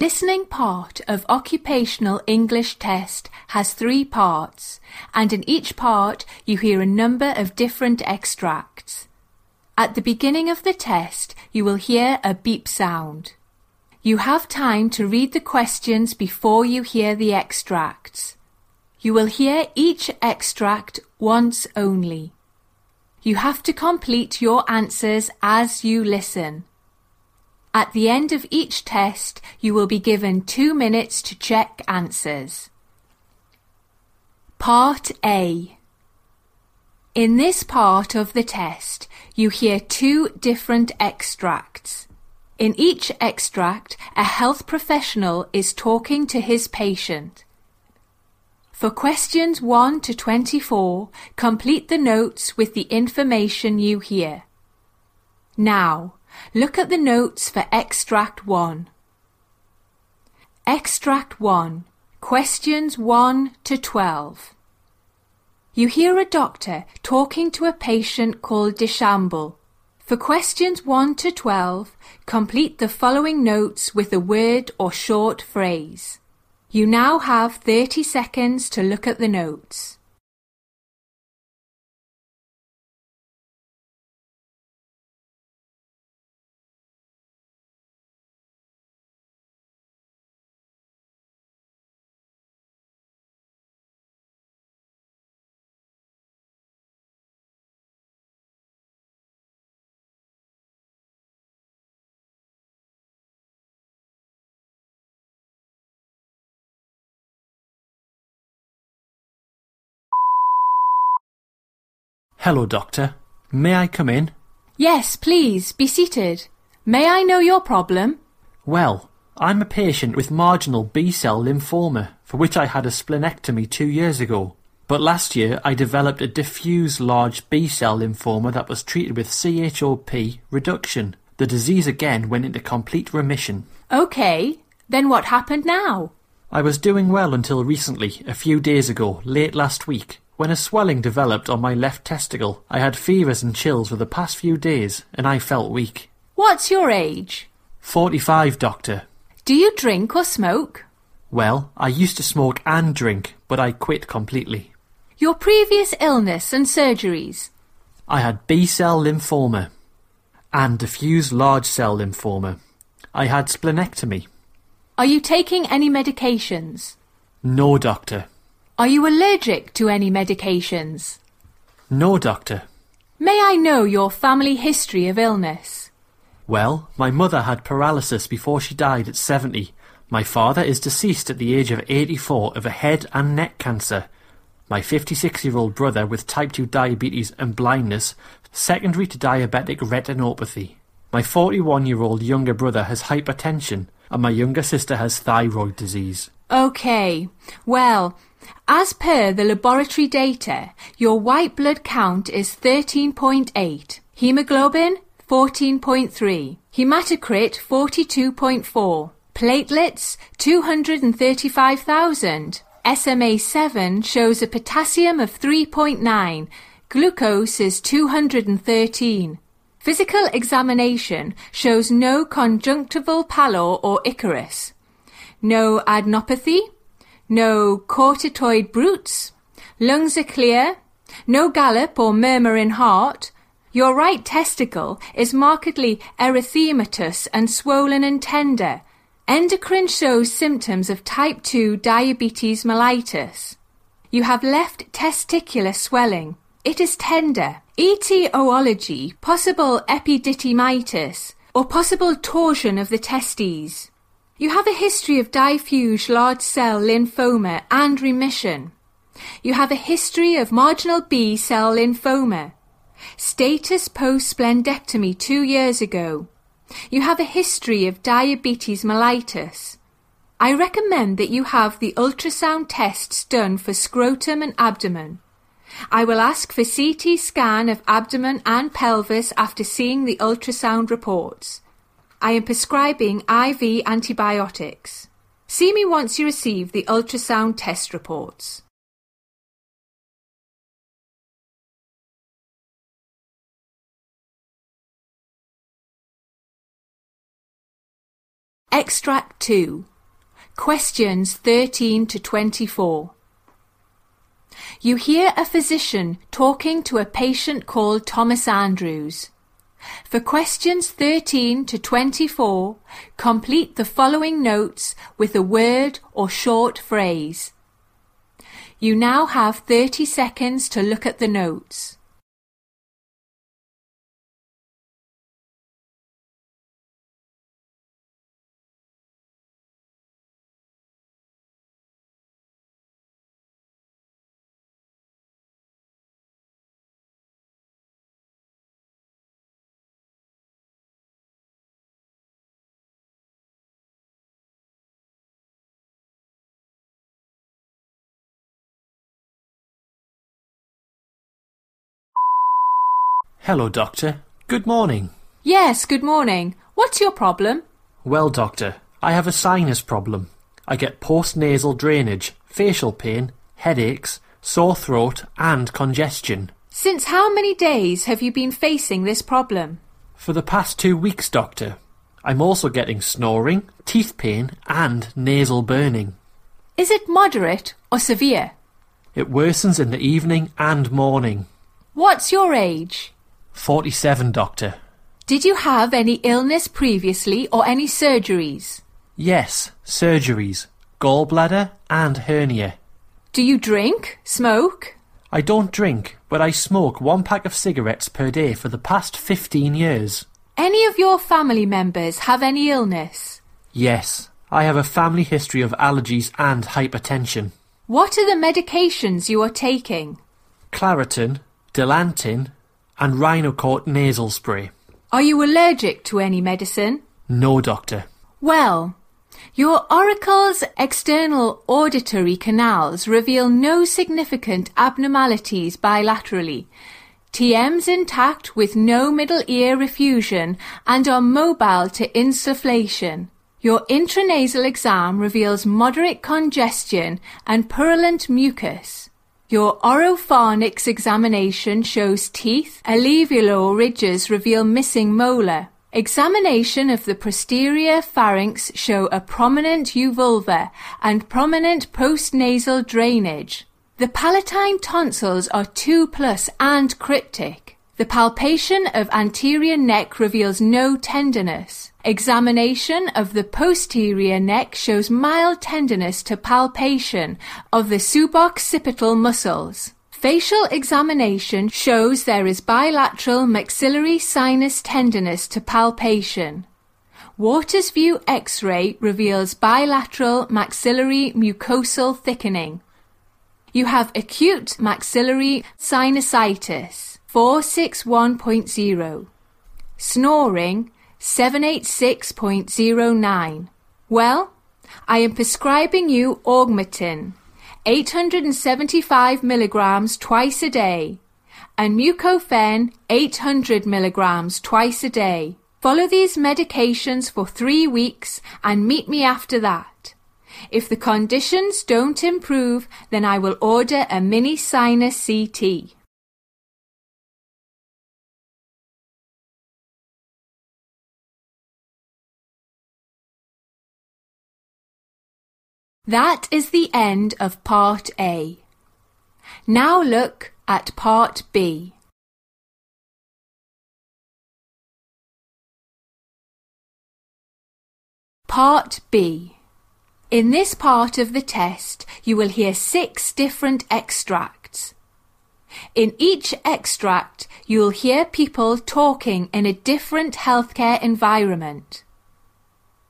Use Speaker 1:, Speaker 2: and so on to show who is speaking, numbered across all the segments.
Speaker 1: Listening part of Occupational English Test has three parts, and in each part you hear a number of different extracts. At the beginning of the test, you will hear a beep sound. You have time to read the questions before you hear the extracts. You will hear each extract once only. You have to complete your answers as you listen. At the end of each test, you will be given two minutes to check answers. Part A In this part of the test, you hear two different extracts. In each extract, a health professional is talking to his patient. For questions 1 to 24, complete the notes with the information you hear. Now, Look at the notes for Extract 1. Extract 1. Questions 1 to 12. You hear a doctor talking to a patient called Deschambault. For questions 1 to 12, complete the following notes with a word or short phrase. You now have 30 seconds to look at the notes.
Speaker 2: Hello, doctor. May I come in?
Speaker 1: Yes, please, be seated. May I know your problem?
Speaker 2: Well, I'm a patient with marginal B-cell lymphoma, for which I had a splenectomy two years ago. But last year I developed a diffuse large B-cell lymphoma that was treated with CHOP reduction. The disease again went into complete remission.
Speaker 1: OK, then what happened now?
Speaker 2: I was doing well until recently, a few days ago, late last week. When a swelling developed on my left testicle, I had fevers and chills for the past few days, and I felt weak.
Speaker 1: What's your age?
Speaker 2: Forty-five, doctor.
Speaker 1: Do you drink or smoke?
Speaker 2: Well, I used to smoke and drink, but I quit completely.
Speaker 1: Your previous illness and surgeries?
Speaker 2: I had B-cell lymphoma and diffuse large cell lymphoma. I had splenectomy.
Speaker 1: Are you taking any medications?
Speaker 2: No, doctor.
Speaker 1: Are you allergic to any medications?
Speaker 2: No, doctor.
Speaker 1: May I know your family history of illness?
Speaker 2: Well, my mother had paralysis before she died at 70. My father is deceased at the age of 84 of a head and neck cancer. My 56-year-old brother with type 2 diabetes and blindness, secondary to diabetic retinopathy. My 41-year-old younger brother has hypertension, and my younger sister has thyroid disease.
Speaker 1: OK. Well, as per the laboratory data, your white blood count is 13.8, hemoglobin 14.3, hematocrit 42.4, platelets 235,000, SMA7 shows a potassium of 3.9, glucose is 213. Physical examination shows no conjunctival pallor or icterus, no adenopathy, no carotid bruits. lungs are clear, no gallop or murmur in heart, your right testicle is markedly erythematous and swollen and tender. Endocrine shows symptoms of type 2 diabetes mellitus. You have left testicular swelling. It is tender. Etiology, possible epididymitis, or possible torsion of the testes. You have a history of diffuse large cell lymphoma and remission. You have a history of marginal B cell lymphoma. Status post splenectomy two years ago. You have a history of diabetes mellitus. I recommend that you have the ultrasound tests done for scrotum and abdomen. I will ask for CT scan of abdomen and pelvis after seeing the ultrasound reports. I am prescribing IV antibiotics. See me once you receive the ultrasound test reports. Extract 2. Questions 13 to 24. You hear a physician talking to a patient called Thomas Andrews. For questions 13 to 24, complete the following notes with a word or short phrase. You now have 30 seconds to look at the notes.
Speaker 2: Hello, Doctor. Good morning.
Speaker 1: Yes, good morning. What's your problem?
Speaker 2: Well, Doctor, I have a sinus problem. I get post-nasal drainage, facial pain, headaches, sore throat and congestion.
Speaker 1: Since how many days have you been facing this problem?
Speaker 2: For the past two weeks, Doctor. I'm also getting snoring, teeth pain and nasal burning.
Speaker 1: Is it moderate or severe?
Speaker 2: It worsens in the evening and morning.
Speaker 1: What's your age?
Speaker 2: 47, Doctor.
Speaker 1: Did you have any illness previously or any surgeries?
Speaker 2: Yes, surgeries, gallbladder and hernia.
Speaker 1: Do you drink, smoke?
Speaker 2: I don't drink, but I smoke one pack of cigarettes per day for the past 15 years.
Speaker 1: Any of your family members have any illness?
Speaker 2: Yes, I have a family history of allergies and hypertension.
Speaker 1: What are the medications you are taking?
Speaker 2: Claritin, Dilantin, and Rhinocort nasal spray.
Speaker 1: Are you allergic to any medicine?
Speaker 2: No, doctor.
Speaker 1: Well, your auricles external auditory canals reveal no significant abnormalities bilaterally. TM's intact with no middle ear effusion and are mobile to insufflation. Your intranasal exam reveals moderate congestion and purulent mucus. Your oropharynx examination shows teeth, alveolar ridges reveal missing molar. Examination of the posterior pharynx show a prominent uvula and prominent postnasal drainage. The palatine tonsils are 2 plus and cryptic. The palpation of anterior neck reveals no tenderness. Examination of the posterior neck shows mild tenderness to palpation of the suboccipital muscles. Facial examination shows there is bilateral maxillary sinus tenderness to palpation. Waters View X-ray reveals bilateral maxillary mucosal thickening. You have acute maxillary sinusitis 461.0. Snoring 786.09. Well, I am prescribing you augmentin, 875 milligrams twice a day, and mucofen, 800 milligrams twice a day. Follow these medications for three weeks and meet me after that. If the conditions don't improve, then I will order a mini sinus CT. That is the end of Part A. Now look at Part B. Part B. In this part of the test, you will hear six different extracts. In each extract, you will hear people talking in a different healthcare environment.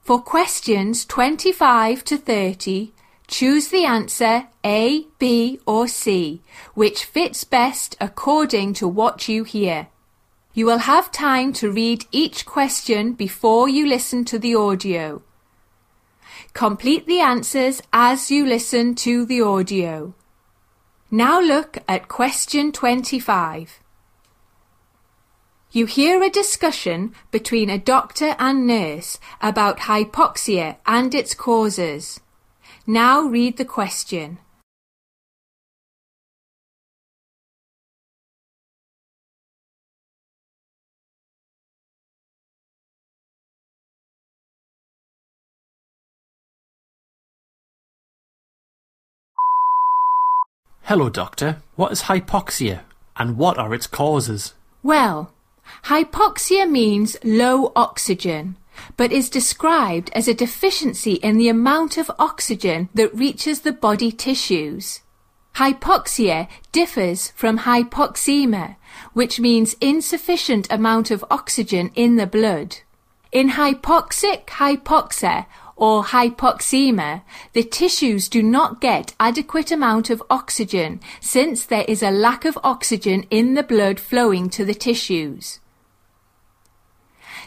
Speaker 1: For questions 25 to 30, choose the answer A, B or C, which fits best according to what you hear. You will have time to read each question before you listen to the audio. Complete the answers as you listen to the audio. Now look at question 25. You hear a discussion between a doctor and nurse about hypoxia and its causes. Now read the question.
Speaker 2: Hello, Doctor. What is hypoxia and what are its causes?
Speaker 1: Well, hypoxia means low oxygen, but is described as a deficiency in the amount of oxygen that reaches the body tissues. Hypoxia differs from hypoxemia, which means insufficient amount of oxygen in the blood. In hypoxic hypoxia or hypoxemia, the tissues do not get adequate amount of oxygen since there is a lack of oxygen in the blood flowing to the tissues.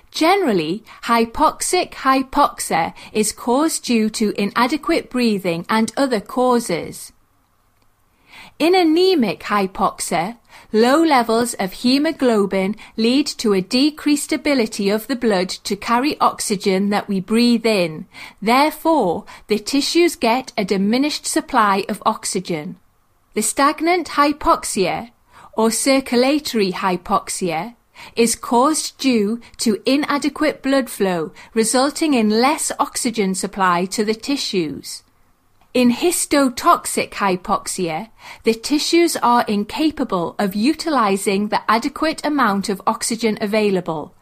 Speaker 1: Generally, hypoxic hypoxia is caused due to inadequate breathing and other causes. In anemic hypoxia, low levels of hemoglobin lead to a decreased ability of the blood to carry oxygen that we breathe in. Therefore, the tissues get a diminished supply of oxygen. The stagnant hypoxia, or circulatory hypoxia, is caused due to inadequate blood flow, resulting in less oxygen supply to the tissues. In histotoxic hypoxia, the tissues are incapable of utilizing the adequate amount of oxygen available,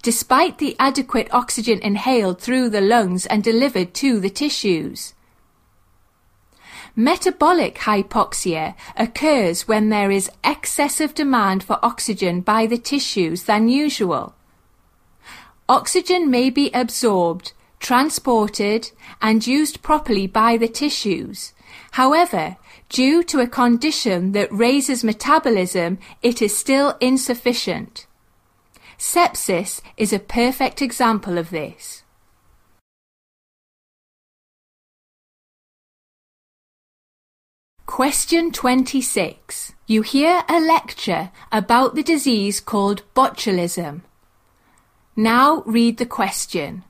Speaker 1: despite the adequate oxygen inhaled through the lungs and delivered to the tissues. Metabolic hypoxia occurs when there is excessive demand for oxygen by the tissues than usual. Oxygen may be absorbed transported, and used properly by the tissues. However, due to a condition that raises metabolism, it is still insufficient. Sepsis is a perfect example of this. Question 26. You hear a lecture about the disease called botulism. Now read the question.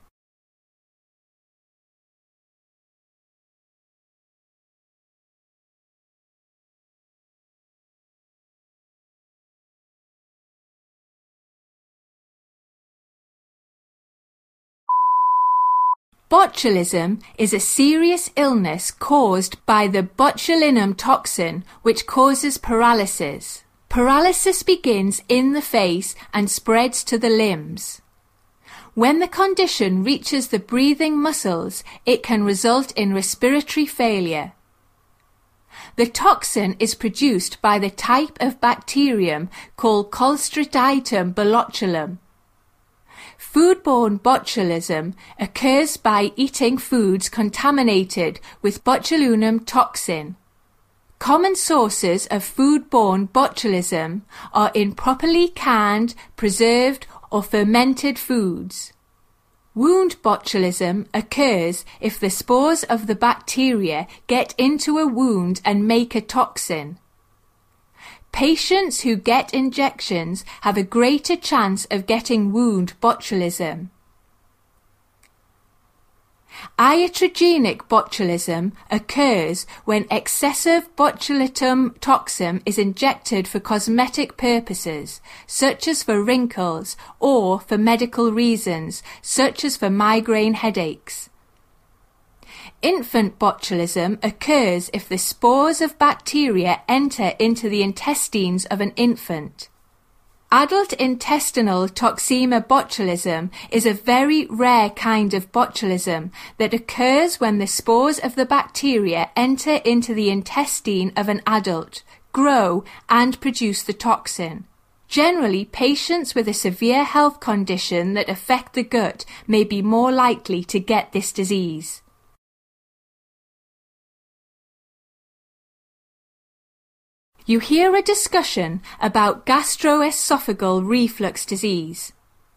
Speaker 1: Botulism is a serious illness caused by the botulinum toxin which causes paralysis. Paralysis begins in the face and spreads to the limbs. When the condition reaches the breathing muscles, it can result in respiratory failure. The toxin is produced by the type of bacterium called Clostridium botulinum. Foodborne botulism occurs by eating foods contaminated with botulinum toxin. Common sources of foodborne botulism are improperly canned, preserved, or fermented foods. Wound botulism occurs if the spores of the bacteria get into a wound and make a toxin. Patients who get injections have a greater chance of getting wound botulism. Iatrogenic botulism occurs when excessive botulinum toxin is injected for cosmetic purposes, such as for wrinkles, or for medical reasons, such as for migraine headaches. Infant botulism occurs if the spores of bacteria enter into the intestines of an infant. Adult intestinal toxemia botulism is a very rare kind of botulism that occurs when the spores of the bacteria enter into the intestine of an adult, grow, and produce the toxin. Generally, patients with a severe health condition that affect the gut may be more likely to get this disease. You hear a discussion about gastroesophageal reflux disease.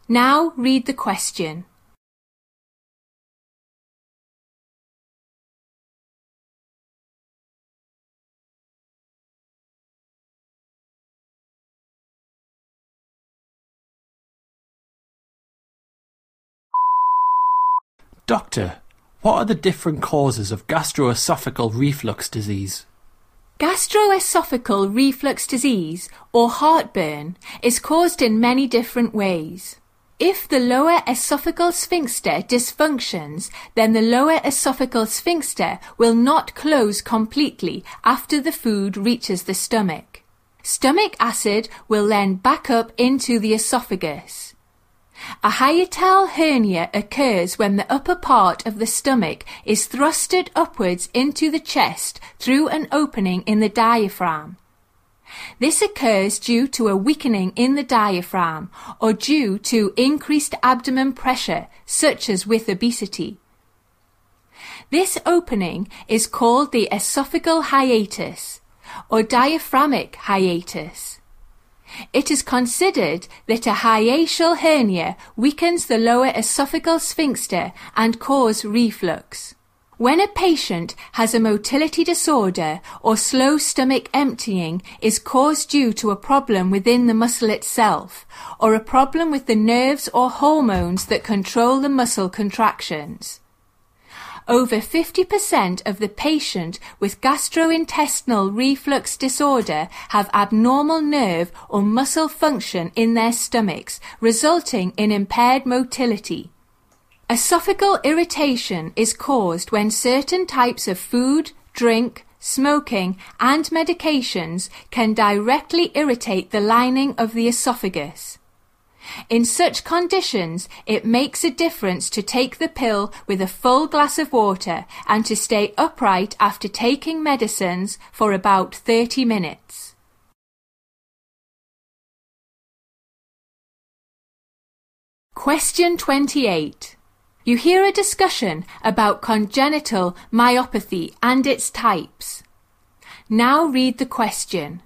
Speaker 1: Now read the question.
Speaker 2: Doctor, what are the different causes of gastroesophageal reflux disease?
Speaker 1: Gastroesophageal reflux disease or heartburn is caused in many different ways. If the lower esophageal sphincter dysfunctions, then the lower esophageal sphincter will not close completely after the food reaches the stomach. Stomach acid will then back up into the esophagus. A hiatal hernia occurs when the upper part of the stomach is thrusted upwards into the chest through an opening in the diaphragm. This occurs due to a weakening in the diaphragm or due to increased abdomen pressure, such as with obesity. This opening is called the esophageal hiatus or diaphragmic hiatus. It is considered that a hiatal hernia weakens the lower esophageal sphincter and cause reflux. When a patient has a motility disorder or slow stomach emptying is caused due to a problem within the muscle itself or a problem with the nerves or hormones that control the muscle contractions. Over 50% of the patient with gastrointestinal reflux disorder have abnormal nerve or muscle function in their stomachs, resulting in impaired motility. Esophageal irritation is caused when certain types of food, drink, smoking, and medications can directly irritate the lining of the esophagus. In such conditions, it makes a difference to take the pill with a full glass of water and to stay upright after taking medicines for about 30 minutes. Question 28. You hear a discussion about congenital myopathy and its types. Now read the question.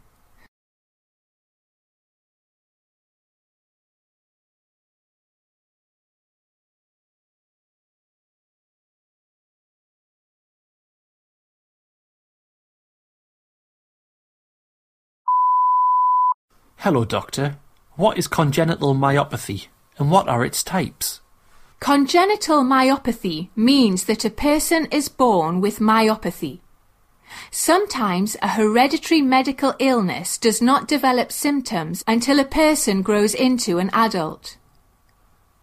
Speaker 2: Hello, Doctor. What is congenital myopathy and what are its types?
Speaker 1: Congenital myopathy means that a person is born with myopathy. Sometimes a hereditary medical illness does not develop symptoms until a person grows into an adult.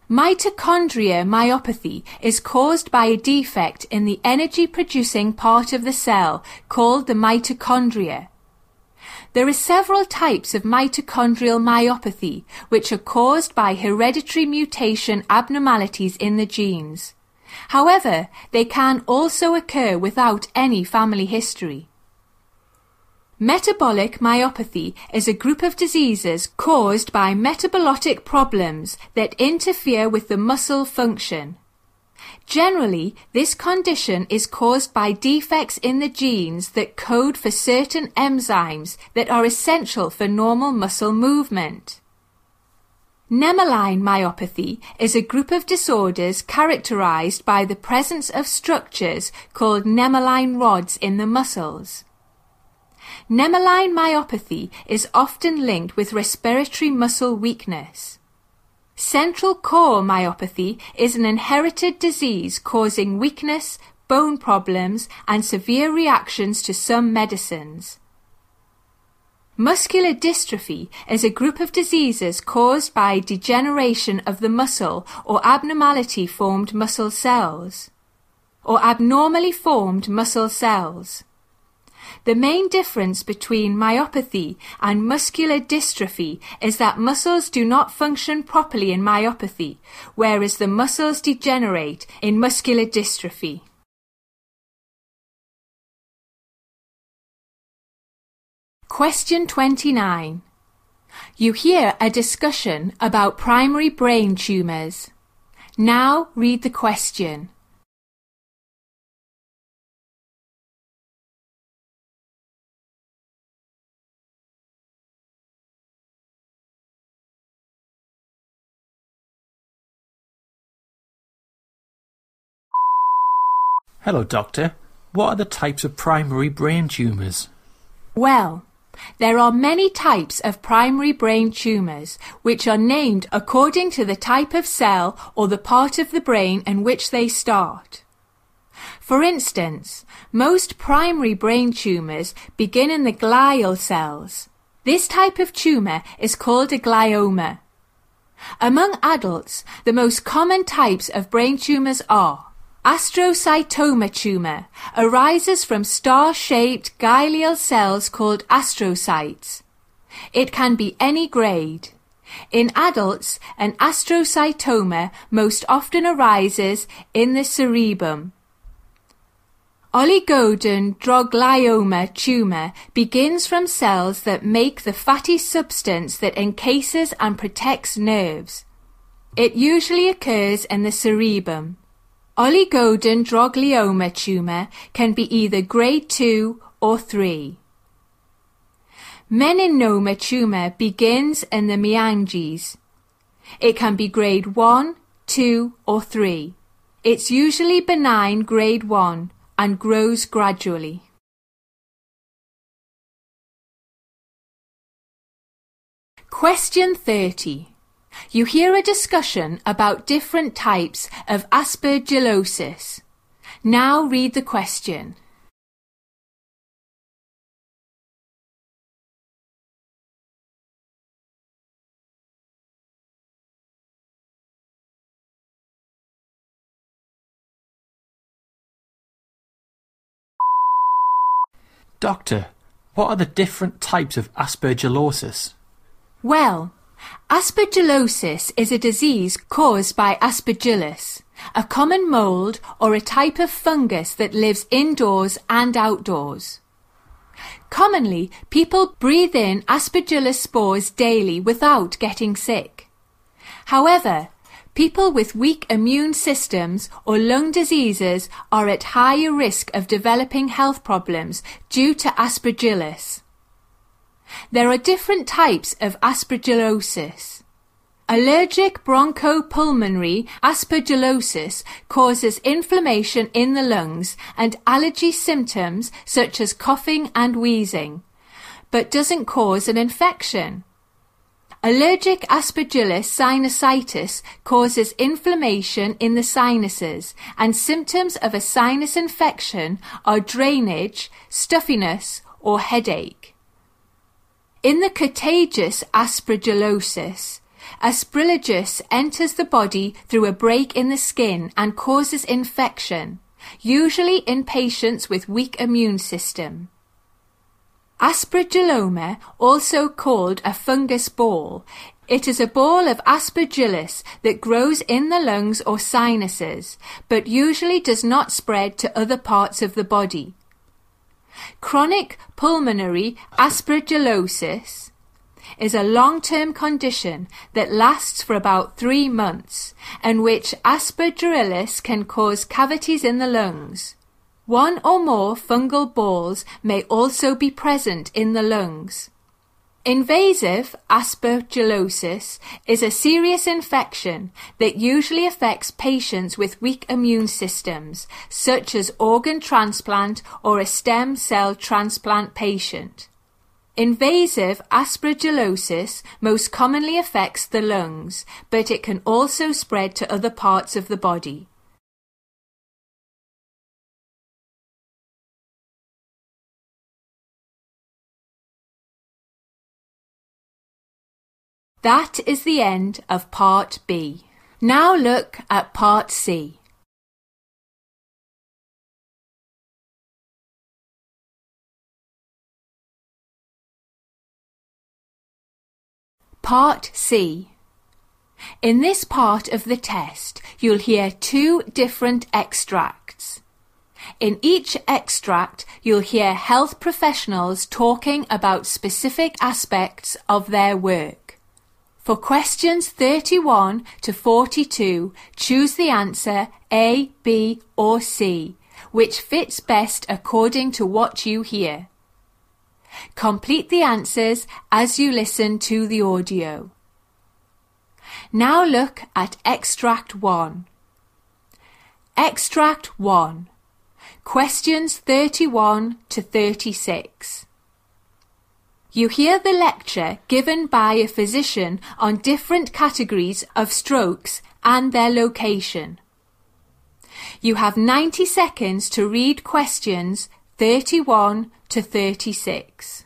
Speaker 1: Mitochondria myopathy is caused by a defect in the energy producing part of the cell called the mitochondria. There are several types of mitochondrial myopathy which are caused by hereditary mutation abnormalities in the genes. However, they can also occur without any family history. Metabolic myopathy is a group of diseases caused by metabolic problems that interfere with the muscle function. Generally, this condition is caused by defects in the genes that code for certain enzymes that are essential for normal muscle movement. Nemaline myopathy is a group of disorders characterized by the presence of structures called nemaline rods in the muscles. Nemaline myopathy is often linked with respiratory muscle weakness. Central core myopathy is an inherited disease causing weakness, bone problems, and severe reactions to some medicines. Muscular dystrophy is a group of diseases caused by degeneration of the muscle or abnormality formed muscle cells or abnormally formed muscle cells. The main difference between myopathy and muscular dystrophy is that muscles do not function properly in myopathy, whereas the muscles degenerate in muscular dystrophy. Question 29. You hear a discussion about primary brain tumours. Now read the question.
Speaker 2: Hello, Doctor. What are the types of primary brain tumours?
Speaker 1: Well, there are many types of primary brain tumours, which are named according to the type of cell or the part of the brain in which they start. For instance, most primary brain tumours begin in the glial cells. This type of tumour is called a glioma. Among adults, the most common types of brain tumours are astrocytoma tumour arises from star-shaped glial cells called astrocytes. It can be any grade. In adults, an astrocytoma most often arises in the cerebrum. Oligodendroglioma tumour begins from cells that make the fatty substance that encases and protects nerves. It usually occurs in the cerebrum. Oligodendroglioma tumour can be either grade 2 or 3. Meningioma tumour begins in the meninges. It can be grade 1, 2 or 3. It's usually benign grade 1 and grows gradually. Question 30. You hear a discussion about different types of aspergillosis. Now read the question.
Speaker 2: Doctor, what are the different types of aspergillosis?
Speaker 1: Well, aspergillosis is a disease caused by aspergillus, a common mold or a type of fungus that lives indoors and outdoors. Commonly, people breathe in aspergillus spores daily without getting sick. However, People with weak immune systems or lung diseases are at higher risk of developing health problems due to aspergillus. There are different types of aspergillosis. Allergic bronchopulmonary aspergillosis causes inflammation in the lungs and allergy symptoms such as coughing and wheezing, but doesn't cause an infection. Allergic aspergillus sinusitis causes inflammation in the sinuses and symptoms of a sinus infection are drainage, stuffiness or headache. In the cutaneous aspergillosis, Aspergillus enters the body through a break in the skin and causes infection, usually in patients with weak immune system. Aspergilloma, also called a fungus ball, it is a ball of aspergillus that grows in the lungs or sinuses, but usually does not spread to other parts of the body. Chronic pulmonary aspergillosis is a long-term condition that lasts for about three months and which aspergillus can cause cavities in the lungs. One or more fungal balls may also be present in the lungs. Invasive aspergillosis is a serious infection that usually affects patients with weak immune systems, such as organ transplant or a stem cell transplant patient. Invasive aspergillosis most commonly affects the lungs, but it can also spread to other parts of the body. That is the end of Part B. Now look at Part C. Part C. In this part of the test, you'll hear two different extracts. In each extract, you'll hear health professionals talking about specific aspects of their work. For questions 31 to 42, choose the answer A, B or C, which fits best according to what you hear. Complete the answers as you listen to the audio. Now look at Extract 1. Extract 1. Questions 31 to 36. You hear the lecture given by a physician on different categories of strokes and their location. You have 90 seconds to read questions 31 to 36.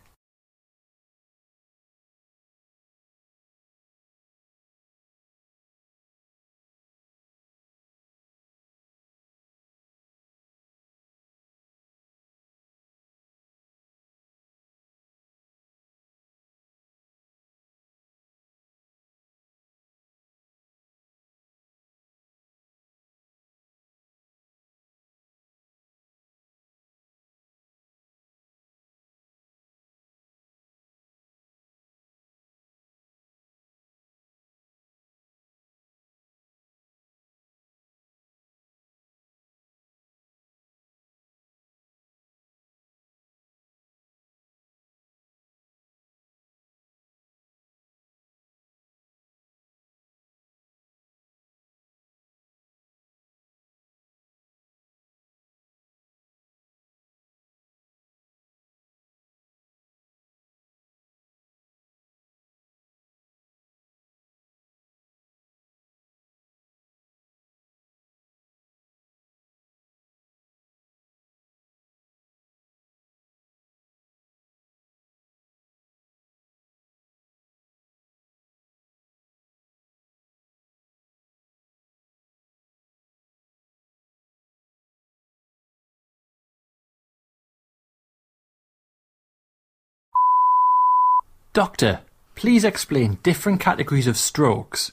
Speaker 2: Doctor, please explain different categories of strokes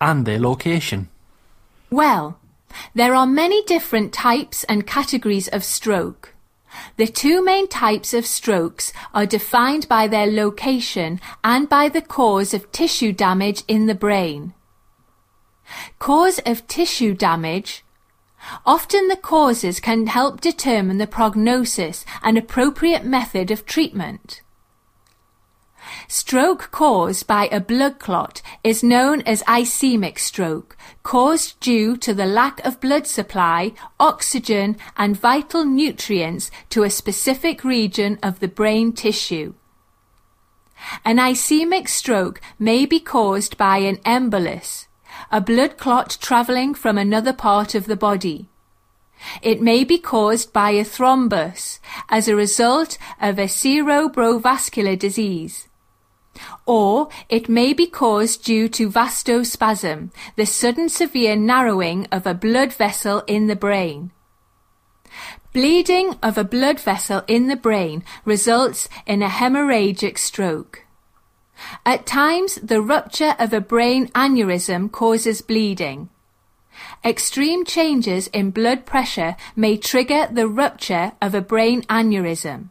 Speaker 2: and their location.
Speaker 1: Well, there are many different types and categories of stroke. The two main types of strokes are defined by their location and by the cause of tissue damage in the brain. Cause of tissue damage Often the causes can help determine the prognosis and appropriate method of treatment. Stroke caused by a blood clot is known as ischemic stroke, caused due to the lack of blood supply, oxygen and vital nutrients to a specific region of the brain tissue. An ischemic stroke may be caused by an embolus, a blood clot travelling from another part of the body. It may be caused by a thrombus as a result of a cerebrovascular disease. Or it may be caused due to vasospasm, the sudden severe narrowing of a blood vessel in the brain. Bleeding of a blood vessel in the brain results in a hemorrhagic stroke. At times, the rupture of a brain aneurysm causes bleeding. Extreme changes in blood pressure may trigger the rupture of a brain aneurysm.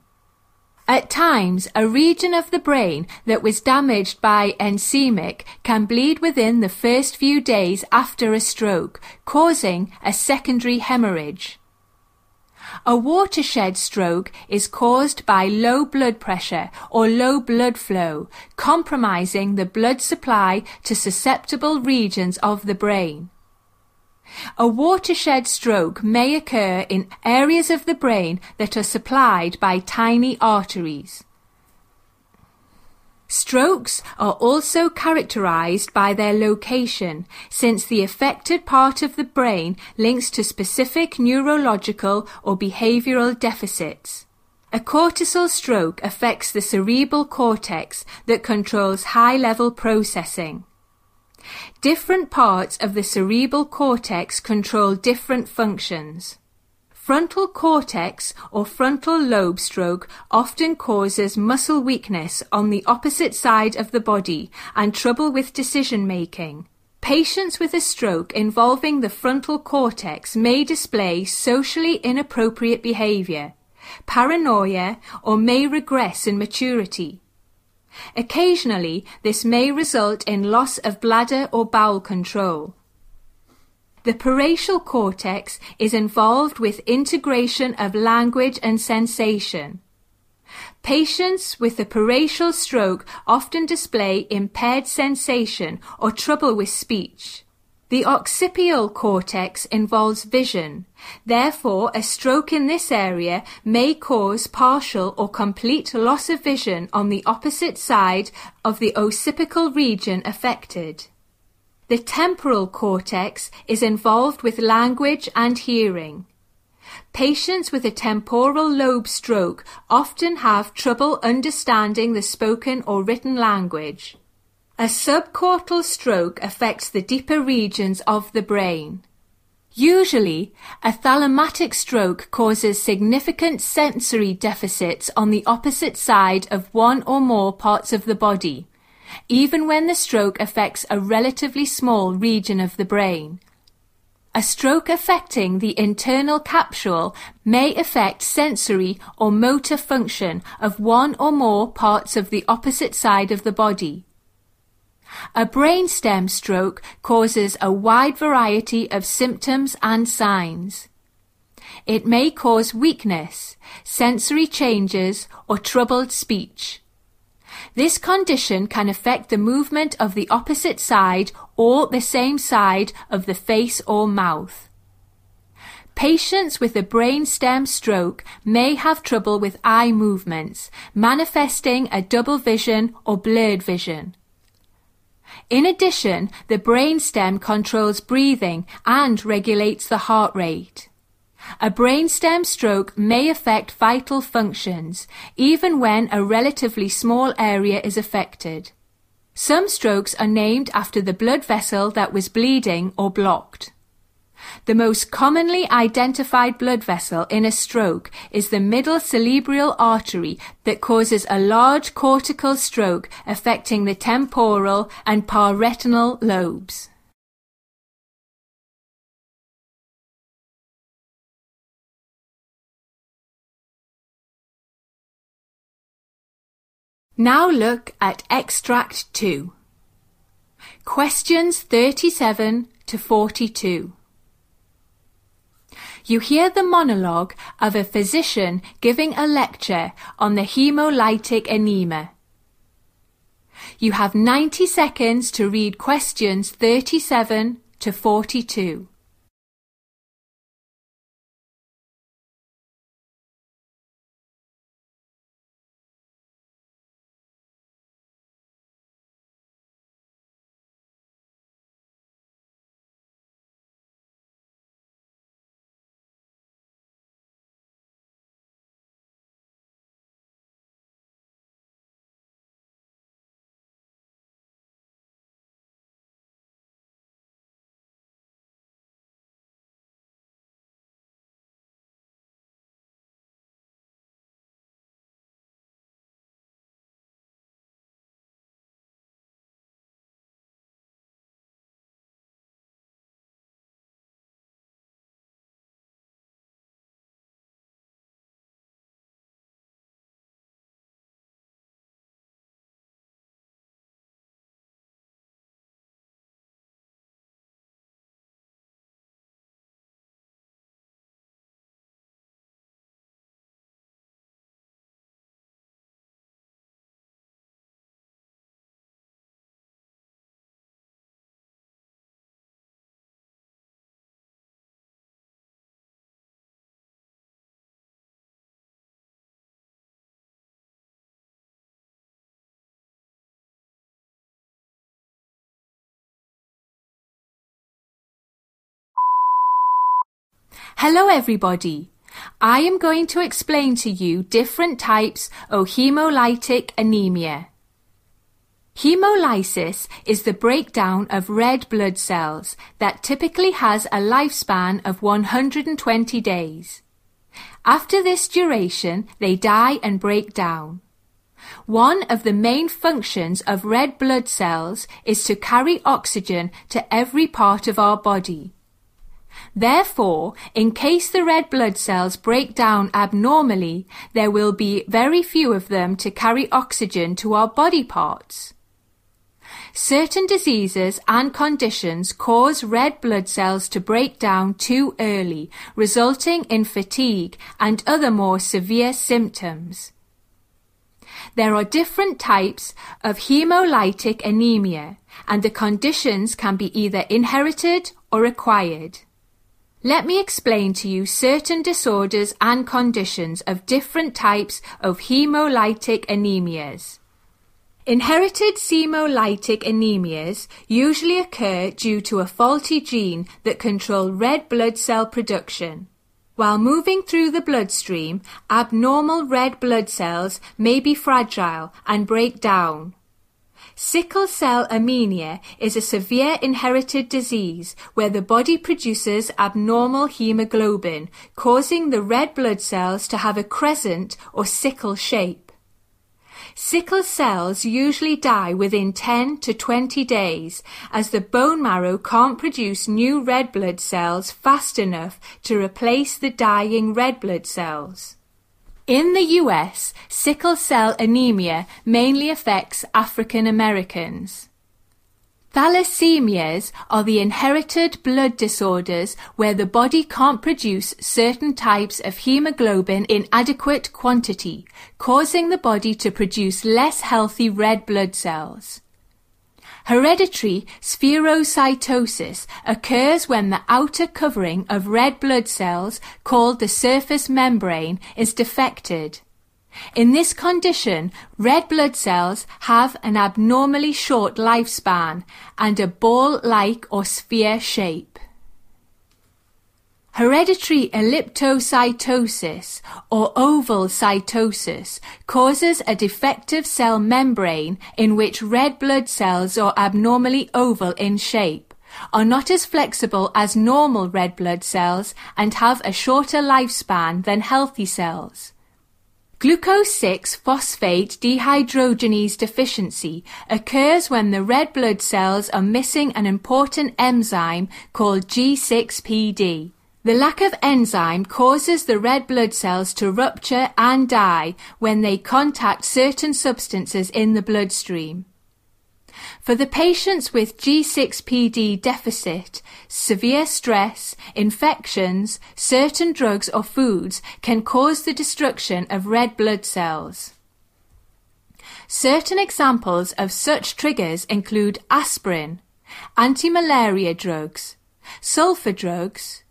Speaker 1: At times, a region of the brain that was damaged by ischemic can bleed within the first few days after a stroke, causing a secondary hemorrhage. A watershed stroke is caused by low blood pressure or low blood flow, compromising the blood supply to susceptible regions of the brain. A watershed stroke may occur in areas of the brain that are supplied by tiny arteries. Strokes are also characterized by their location, since the affected part of the brain links to specific neurological or behavioral deficits. A cortical stroke affects the cerebral cortex that controls high-level processing. Different parts of the cerebral cortex control different functions. Frontal cortex or frontal lobe stroke often causes muscle weakness on the opposite side of the body and trouble with decision making. Patients with a stroke involving the frontal cortex may display socially inappropriate behavior, paranoia, or may regress in maturity. Occasionally, this may result in loss of bladder or bowel control. The parietal cortex is involved with integration of language and sensation. Patients with a parietal stroke often display impaired sensation or trouble with speech. The occipital cortex involves vision. Therefore, a stroke in this area may cause partial or complete loss of vision on the opposite side of the occipital region affected. The temporal cortex is involved with language and hearing. Patients with a temporal lobe stroke often have trouble understanding the spoken or written language. A subcortical stroke affects the deeper regions of the brain. Usually, a thalamatic stroke causes significant sensory deficits on the opposite side of one or more parts of the body, even when the stroke affects a relatively small region of the brain. A stroke affecting the internal capsule may affect sensory or motor function of one or more parts of the opposite side of the body. A brainstem stroke causes a wide variety of symptoms and signs. It may cause weakness, sensory changes, or troubled speech. This condition can affect the movement of the opposite side or the same side of the face or mouth. Patients with a brainstem stroke may have trouble with eye movements, manifesting a double vision or blurred vision. In addition, the brainstem controls breathing and regulates the heart rate. A brainstem stroke may affect vital functions, even when a relatively small area is affected. Some strokes are named after the blood vessel that was bleeding or blocked. The most commonly identified blood vessel in a stroke is the middle cerebral artery that causes a large cortical stroke affecting the temporal and parietal lobes. Now look at extract 2. Questions 37 to 42. You hear the monologue of a physician giving a lecture on the hemolytic anemia. You have 90 seconds to read questions 37 to 42. Hello everybody. I am going to explain to you different types of hemolytic anemia. Hemolysis is the breakdown of red blood cells that typically has a lifespan of 120 days. After this duration, they die and break down. One of the main functions of red blood cells is to carry oxygen to every part of our body. Therefore, in case the red blood cells break down abnormally, there will be very few of them to carry oxygen to our body parts. Certain diseases and conditions cause red blood cells to break down too early, resulting in fatigue and other more severe symptoms. There are different types of hemolytic anemia, and the conditions can be either inherited or acquired. Let me explain to you certain disorders and conditions of different types of hemolytic anemias. Inherited hemolytic anemias usually occur due to a faulty gene that control red blood cell production. While moving through the bloodstream, abnormal red blood cells may be fragile and break down. Sickle cell anemia is a severe inherited disease where the body produces abnormal hemoglobin, causing the red blood cells to have a crescent or sickle shape. Sickle cells usually die within 10 to 20 days as the bone marrow can't produce new red blood cells fast enough to replace the dying red blood cells. In the US, sickle cell anemia mainly affects African Americans. Thalassemias are the inherited blood disorders where the body can't produce certain types of hemoglobin in adequate quantity, causing the body to produce less healthy red blood cells. Hereditary spherocytosis occurs when the outer covering of red blood cells, called the surface membrane, is defected. In this condition, red blood cells have an abnormally short lifespan and a ball-like or sphere shape. Hereditary elliptocytosis or ovalocytosis causes a defective cell membrane in which red blood cells are abnormally oval in shape, are not as flexible as normal red blood cells and have a shorter lifespan than healthy cells. Glucose 6 phosphate dehydrogenase deficiency occurs when the red blood cells are missing an important enzyme called G6PD. The lack of enzyme causes the red blood cells to rupture and die when they contact certain substances in the bloodstream. For the patients with G6PD deficit, severe stress, infections, certain drugs or foods can cause the destruction of red blood cells. Certain examples of such triggers include aspirin, anti-malaria drugs, sulfa drugs,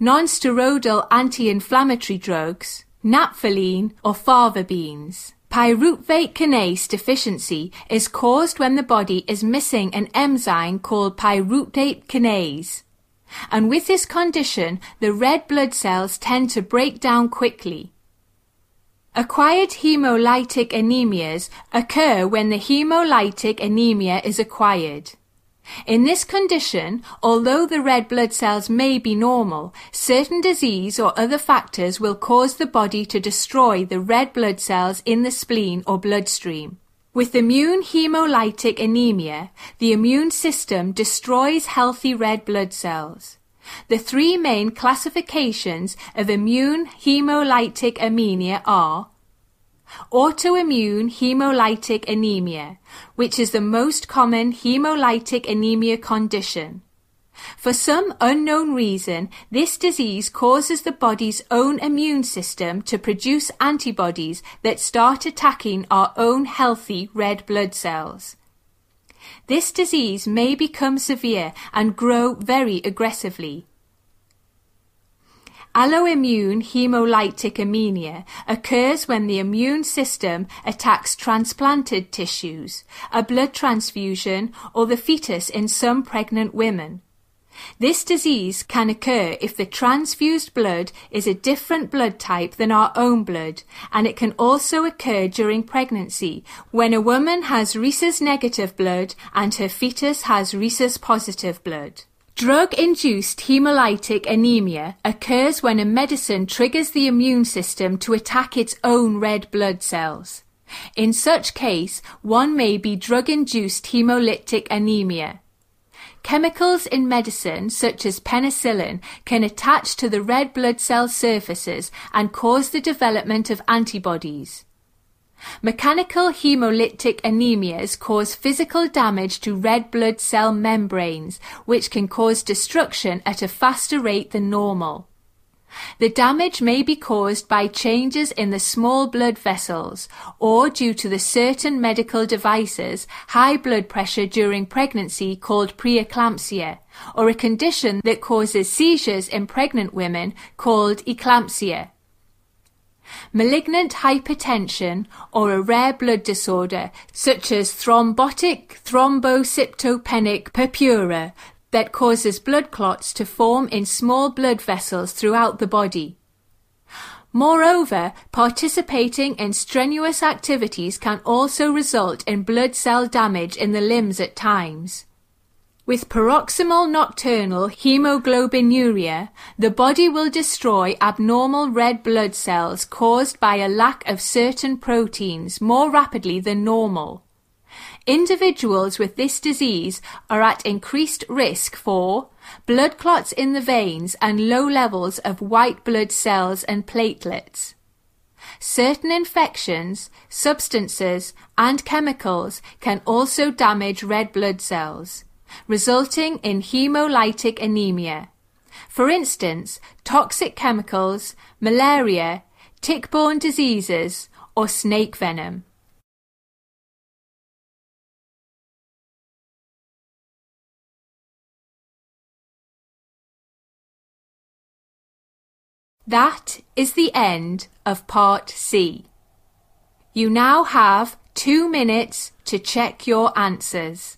Speaker 1: non-steroidal anti-inflammatory drugs, naphthalene or fava beans. Pyruvate kinase deficiency is caused when the body is missing an enzyme called pyruvate kinase. And with this condition, the red blood cells tend to break down quickly. Acquired hemolytic anemias occur when the hemolytic anemia is acquired. In this condition, although the red blood cells may be normal, certain disease or other factors will cause the body to destroy the red blood cells in the spleen or bloodstream. With immune hemolytic anemia, the immune system destroys healthy red blood cells. The three main classifications of immune hemolytic anemia are Autoimmune hemolytic anemia, which is the most common hemolytic anemia condition. For some unknown reason, this disease causes the body's own immune system to produce antibodies that start attacking our own healthy red blood cells. This disease may become severe and grow very aggressively. Alloimmune hemolytic anemia occurs when the immune system attacks transplanted tissues, a blood transfusion, or the fetus in some pregnant women. This disease can occur if the transfused blood is a different blood type than our own blood, and it can also occur during pregnancy when a woman has rhesus negative blood and her fetus has rhesus positive blood. Drug-induced hemolytic anemia occurs when a medicine triggers the immune system to attack its own red blood cells. In such case, one may be drug-induced hemolytic anemia. Chemicals in medicine, such as penicillin, can attach to the red blood cell surfaces and cause the development of antibodies. Mechanical hemolytic anemias cause physical damage to red blood cell membranes, which can cause destruction at a faster rate than normal. The damage may be caused by changes in the small blood vessels or due to the certain medical devices high blood pressure during pregnancy called preeclampsia or a condition that causes seizures in pregnant women called eclampsia. Malignant hypertension or a rare blood disorder such as thrombotic thrombocytopenic purpura that causes blood clots to form in small blood vessels throughout the body. Moreover, participating in strenuous activities can also result in blood cell damage in the limbs at times. With paroxysmal nocturnal hemoglobinuria, the body will destroy abnormal red blood cells caused by a lack of certain proteins more rapidly than normal. Individuals with this disease are at increased risk for blood clots in the veins and low levels of white blood cells and platelets. Certain infections, substances, and chemicals can also damage red blood cells resulting in hemolytic anemia. For instance, toxic chemicals, malaria, tick-borne diseases, or snake venom. That is the end of part C. You now have two minutes to check your answers.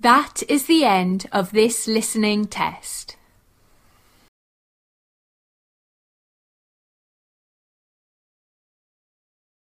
Speaker 1: That is the end of this listening test.